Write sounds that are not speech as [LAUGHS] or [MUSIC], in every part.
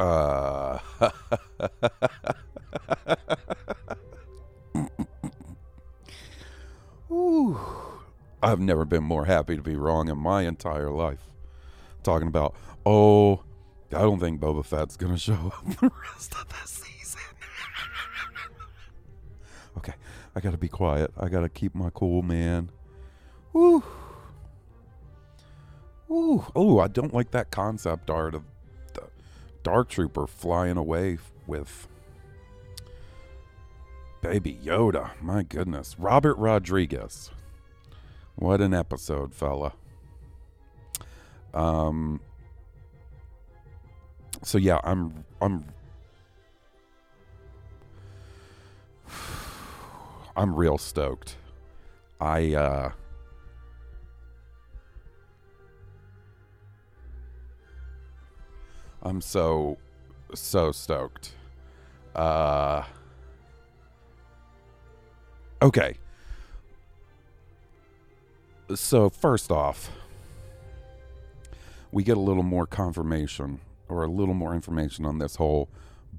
Uh, [LAUGHS] Ooh, I've never been more happy to be wrong in my entire life. Talking about, oh, I don't think Boba Fett's gonna show up the rest of the season. [LAUGHS] okay, I gotta be quiet. I gotta keep my cool, man. Woo. Ooh, oh, I don't like that concept art of Dark Trooper flying away with Baby Yoda. My goodness. Robert Rodriguez. What an episode, fella. Um so yeah, I'm I'm [SIGHS] I'm real stoked. I uh I'm so so stoked. Uh Okay. So first off, we get a little more confirmation or a little more information on this whole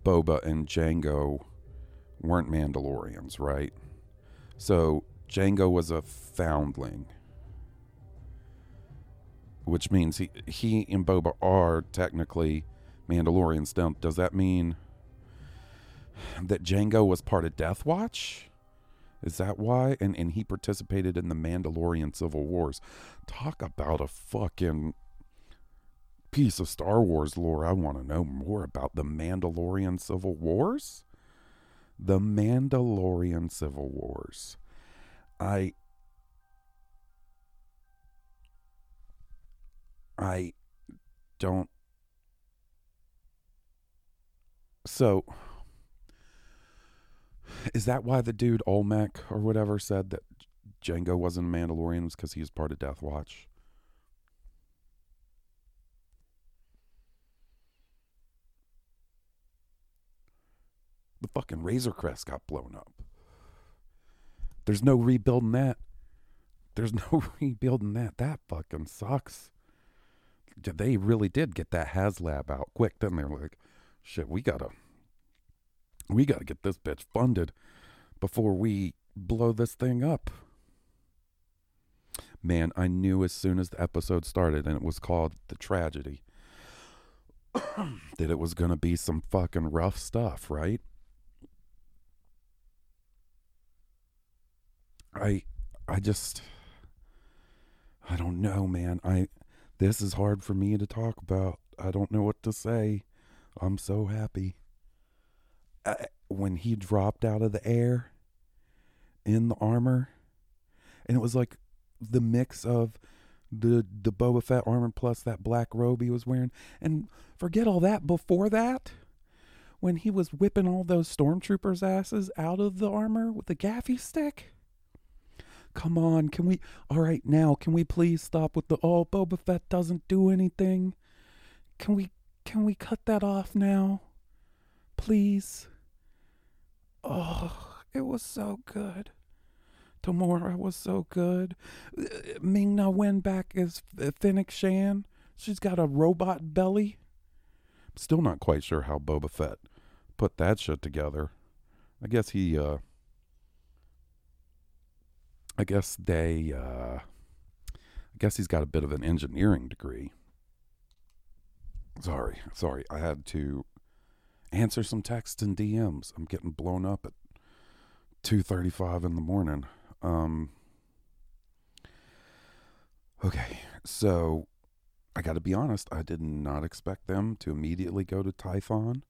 Boba and Jango weren't Mandalorians, right? So Jango was a foundling, which means he he and Boba are technically Mandalorians. Now, does that mean that Jango was part of Death Watch? Is that why? And and he participated in the Mandalorian Civil Wars. Talk about a fucking piece of Star Wars lore. I want to know more about the Mandalorian Civil Wars. The Mandalorian Civil Wars. I I don't so is that why the dude Olmec or whatever said that Jango wasn't a Mandalorian was because he was part of Death Watch? The fucking Razor Crest got blown up. There's no rebuilding that. There's [LAUGHS] no rebuilding that. That fucking sucks. They really did get that HasLab out quick. didn't they're like, shit, we gotta we got to get this bitch funded before we blow this thing up. Man, I knew as soon as the episode started and it was called The Tragedy [COUGHS] that it was to be some fucking rough stuff, right? I I just I don't know, man. I this is hard for me to talk about. I don't know what to say. I'm so happy uh, when he dropped out of the air in the armor, and it was like the mix of the the Boba Fett armor plus that black robe he was wearing, and forget all that. Before that, when he was whipping all those stormtroopers' asses out of the armor with the gaffi stick. Come on, can we? All right, now can we please stop with the oh Boba Fett doesn't do anything? Can we? Can we cut that off now? Please. Oh, it was so good. Temuera was so good. Ming Na Wen back as Fennec Shand. She's got a robot belly. Still not quite sure how Boba Fett put that shit together. I guess he, uh, I guess they, uh, I guess he's got a bit of an engineering degree. Sorry, sorry. I had to answer some texts and DMs. I'm getting blown up at 2:35 in the morning. Um Okay, so I got to be honest, I did not expect them to immediately go to Tython.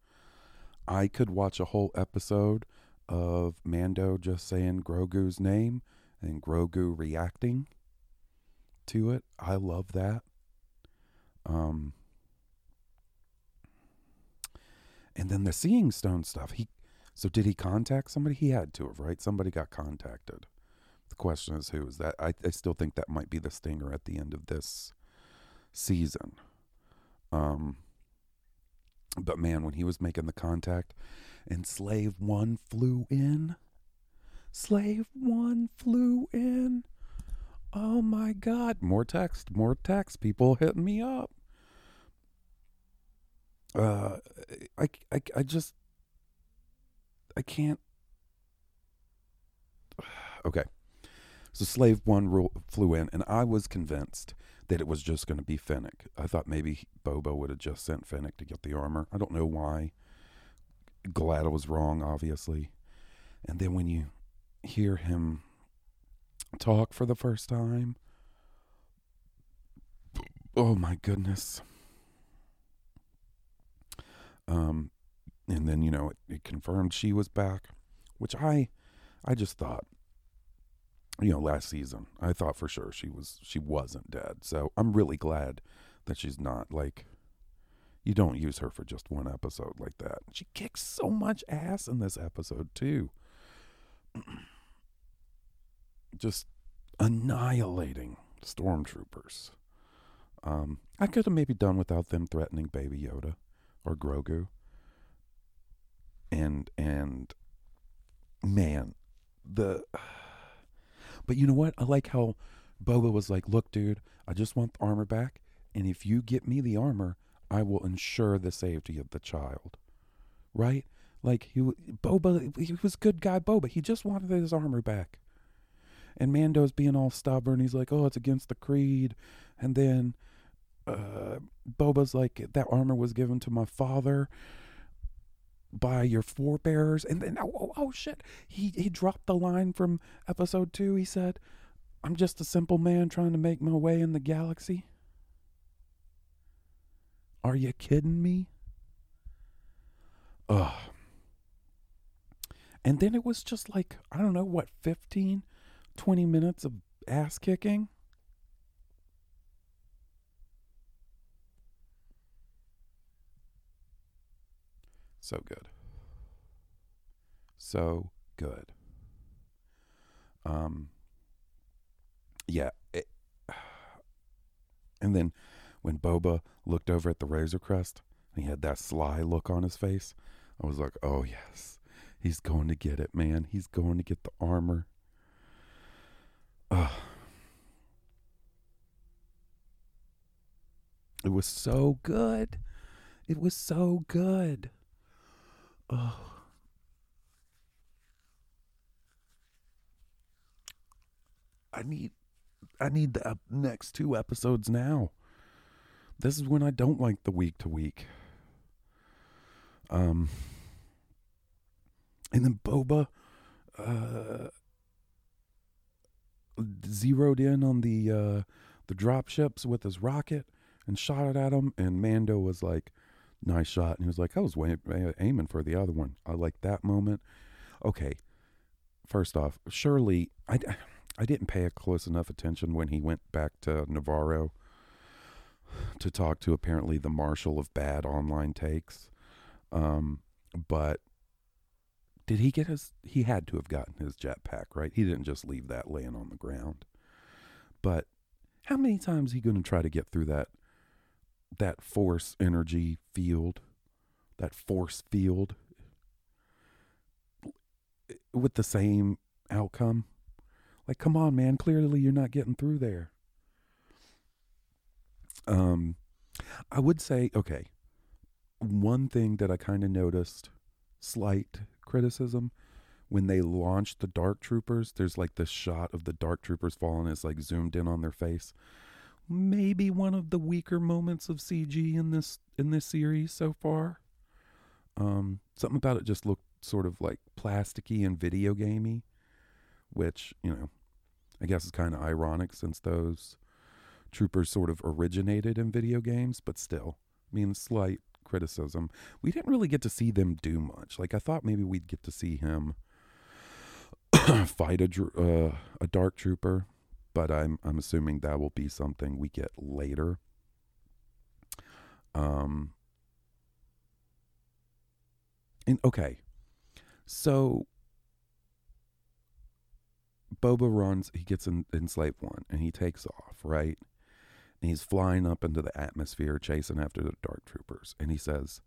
I could watch a whole episode of Mando just saying Grogu's name and Grogu reacting to it. I love that. Um And then the seeing stone stuff. He so did he contact somebody? He had to have, right? Somebody got contacted. The question is who is that? I, I still think that might be the stinger at the end of this season. Um but man, when he was making the contact and Slave One flew in. Slave One flew in. Oh my God. More text, more text. People hitting me up. Uh, I, I, I just, I can't. [SIGHS] Okay. So Slave One flew in, and I was convinced that it was just going to be Fennec. I thought maybe Bobo would have just sent Fennec to get the armor. I don't know why. Glad I was wrong, obviously. And then when you hear him talk for the first time, oh my goodness. Um, and then you know it, it confirmed she was back, which I, I just thought, you know, last season I thought for sure she was she wasn't dead. So I'm really glad that she's not. Like, you don't use her for just one episode like that. She kicks so much ass in this episode too. [CLEARS THROAT] just annihilating stormtroopers. Um, I could have maybe done without them threatening Baby Yoda or Grogu. And and man, the but you know what? I like how Boba was like, "Look, dude, I just want the armor back, and if you get me the armor, I will ensure the safety of the child." Right? Like he Boba, he was good guy Boba. He just wanted his armor back. And Mando's being all stubborn. He's like, "Oh, it's against the creed." And then uh, Boba's like, "That armor was given to my father." by your forebears. And then oh, oh, oh shit. He he dropped the line from episode 2 he said i'm just a simple man trying to make my way in the galaxy. Are you kidding me? Ugh. And then it was just like i don't know what 15 20 minutes of ass kicking So good. So good. Um, yeah. It, and then when Boba looked over at the Razor Crest, he had that sly look on his face. I was like, oh, yes. He's going to get it, man. He's going to get the armor. Ugh. It was so good. It was so good. Oh. I need I need the next two episodes now. This is when I don't like the week to week. Um and then Boba uh zeroed in on the uh the drop ships with his rocket and shot it at him and Mando was like nice shot. And he was like, I was way, aiming for the other one. I like that moment. Okay. First off, surely I, I didn't pay close enough attention when he went back to Nevarro to talk to apparently the marshal of bad online takes. Um, but did he get his? He had to have gotten his jetpack, right? He didn't just leave that laying on the ground. But how many times he going to try to get through that that force energy field, that force field, with the same outcome. Like, come on, man. Clearly, you're not getting through there. Um, I would say, okay, one thing that I kind of noticed, slight criticism, when they launched the Dark Troopers, there's like this shot of the Dark Troopers falling, it's like zoomed in on their face maybe one of the weaker moments of CG in this in this series so far. Um, something about it just looked sort of like plasticky and video gamey, which you know, I guess is kind of ironic since those troopers sort of originated in video games, but still, I mean, slight criticism. We didn't really get to see them do much. Like I thought maybe we'd get to see him [COUGHS] fight a uh, a dark trooper but I'm I'm assuming that will be something we get later. Um and okay. So Boba runs, he gets in, Slave One and he takes off, right? And he's flying up into the atmosphere, chasing after the Dark Troopers. And he says,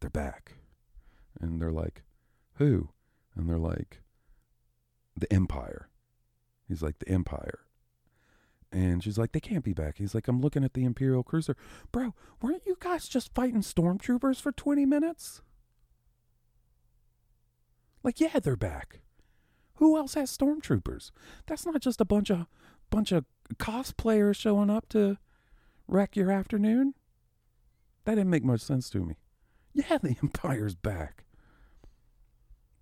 They're back. And they're like, Who? And they're like, The Empire. He's like, the Empire. And she's like, they can't be back. He's like, I'm looking at the Imperial cruiser. Bro, weren't you guys just fighting stormtroopers for 20 minutes? Like, yeah, they're back. Who else has stormtroopers? That's not just a bunch of bunch of cosplayers showing up to wreck your afternoon. That didn't make much sense to me. Yeah, [LAUGHS] the Empire's back.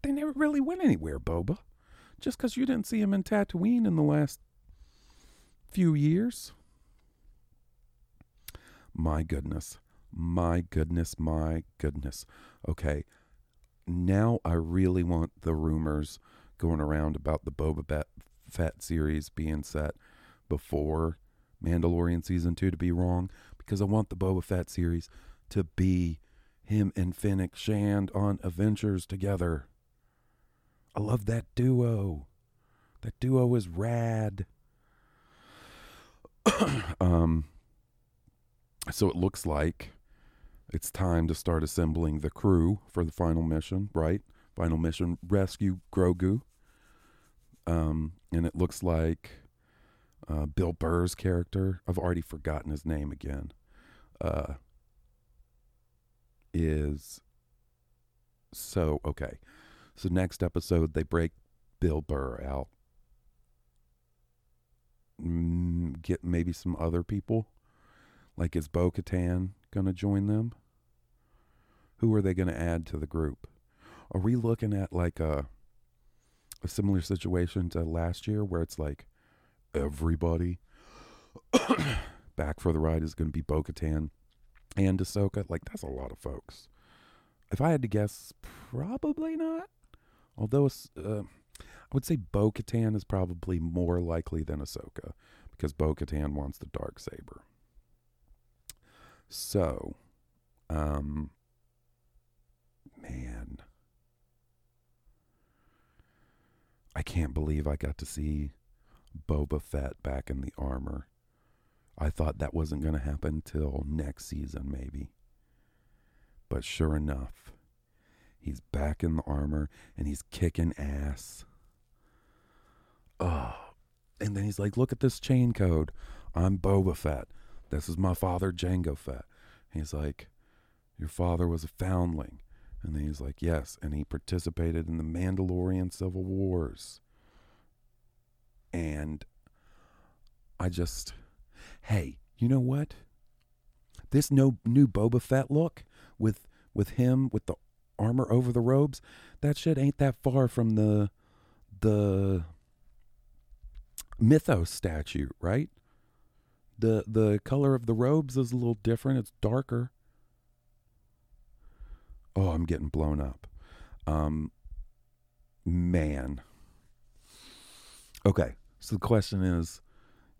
They never really went anywhere, Boba. Just because you didn't see him in Tatooine in the last few years. My goodness. My goodness. My goodness. Okay. Now I really want the rumors going around about the Boba Fett series being set before Mandalorian season two to be wrong because I want the Boba Fett series to be him and Fennec Shand on adventures together. I love that duo. That duo is rad. [CLEARS THROAT] um, so it looks like it's time to start assembling the crew for the final mission, right? Final mission rescue Grogu. Um, and it looks like uh, Bill Burr's character, I've already forgotten his name again, uh, is so okay. So next episode they break Bill Burr out mm, get maybe some other people? Like, is Bo Katan going to join them? Who are they going to add to the group? Are we looking at like a, a similar situation to last year where it's like everybody [COUGHS] back for the ride is going to be Bo Katan and Ahsoka? Like, that's a lot of folks. If I had to guess, probably not. Although, uh, I would say Bo Katan is probably more likely than Ahsoka because Bo Katan wants the dark saber. So, um, man, I can't believe I got to see Boba Fett back in the armor. I thought that wasn't going to happen till next season, maybe. But sure enough, he's back in the armor and he's kicking ass oh. And then he's like, look at this chain code. I'm Boba Fett. This is my father, Jango Fett. he's like, your father was a foundling. And then he's like, yes. And he participated in the Mandalorian Civil Wars. And I just, hey, you know what? This no new Boba Fett look with with him with the armor over the robes, that shit ain't that far from the the mythos statue, right? The the color of the robes is a little different. It's darker. Oh, I'm getting blown up. Um man. Okay. So the question is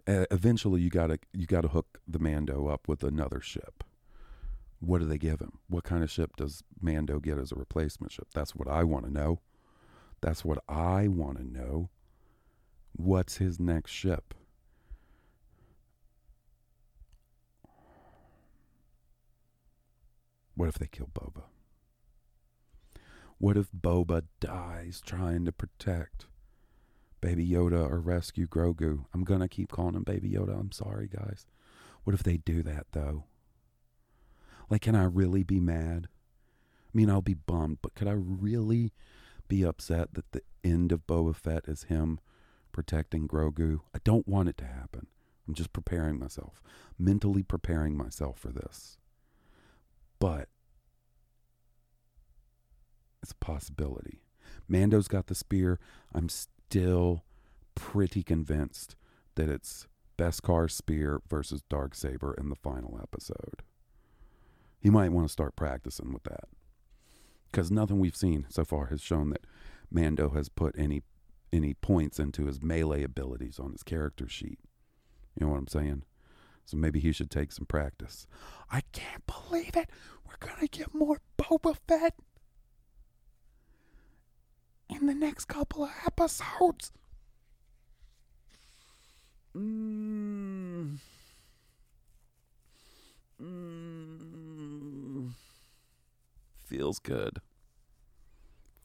uh, eventually you got to you got to hook the Mando up with another ship. What do they give him? What kind of ship does Mando get as a replacement ship? That's what I want to know. That's what I want to know what's his next ship? What if they kill Boba? What if Boba dies trying to protect Baby Yoda or rescue Grogu? I'm going to keep calling him Baby Yoda. I'm sorry, guys. What if they do that, though? Like, can I really be mad? I mean, I'll be bummed, but could I really be upset that the end of Boba Fett is him protecting Grogu. I don't want it to happen. I'm just preparing myself, mentally preparing myself for this. But it's a possibility. Mando's got the spear. I'm still pretty convinced that it's Beskar spear versus Dark Saber in the final episode. He might want to start practicing with that. Because nothing we've seen so far has shown that Mando has put any any points into his melee abilities on his character sheet. You know what I'm saying? So maybe he should take some practice. I can't believe it. We're to get more Boba Fett in the next couple of episodes. Mm. Mm. Feels good.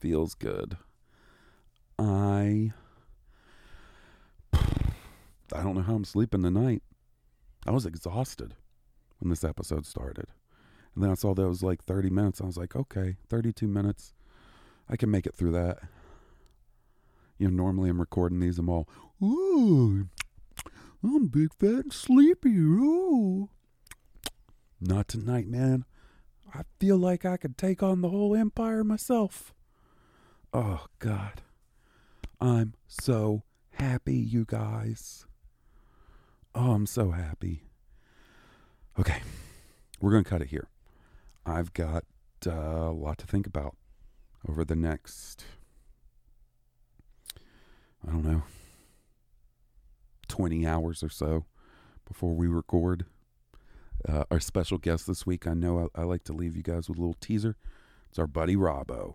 Feels good. I I don't know how I'm sleeping tonight. I was exhausted when this episode started. And then I saw that it was like 30 minutes. I was like, okay, 32 minutes. I can make it through that. You know, normally I'm recording these, I'm all, ooh, I'm big, fat, and sleepy. Ooh. Not tonight, man. I feel like I could take on the whole empire myself. Oh, God. I'm so happy, you guys. Oh, I'm so happy. Okay, we're going to cut it here. I've got uh, a lot to think about over the next, I don't know, 20 hours or so before we record. Uh, our special guest this week, I know I, I like to leave you guys with a little teaser. It's our buddy Robbo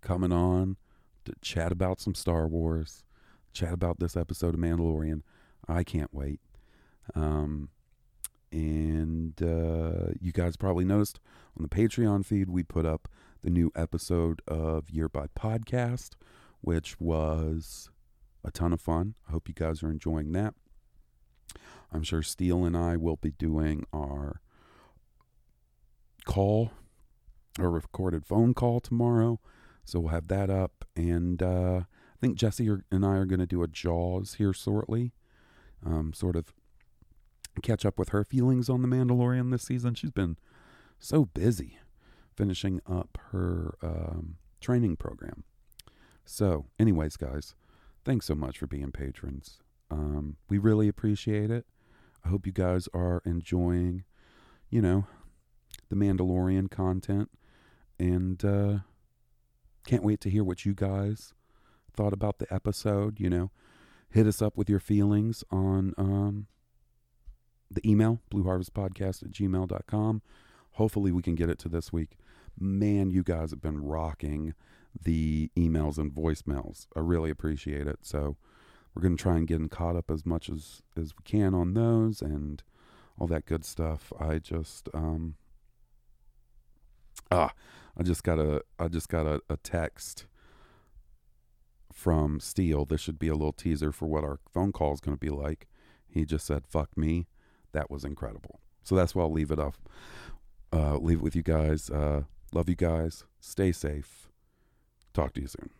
coming on to chat about some Star Wars, chat about this episode of Mandalorian. I can't wait. Um, and uh, you guys probably noticed on the Patreon feed, we put up the new episode of Year by Podcast, which was a ton of fun. I hope you guys are enjoying that. I'm sure Steele and I will be doing our call, a recorded phone call tomorrow. So we'll have that up. And uh, I think Jesse and I are going to do a Jaws here shortly. Um, sort of catch up with her feelings on The Mandalorian this season. She's been so busy finishing up her um, training program. So, anyways, guys, thanks so much for being patrons. Um, we really appreciate it. I hope you guys are enjoying, you know, the Mandalorian content. And uh, can't wait to hear what you guys thought about the episode. You know, hit us up with your feelings on um, the email, blueharvestpodcast at gmail.com. Hopefully, we can get it to this week. Man, you guys have been rocking the emails and voicemails. I really appreciate it. So, we're going to try and get caught up as much as, as we can on those and all that good stuff. I just, um, ah, I just got a, I just got a, a text from Steele. This should be a little teaser for what our phone call is going to be like. He just said, fuck me. That was incredible. So that's why I'll leave it off. Uh, leave it with you guys. Uh, love you guys. Stay safe. Talk to you soon.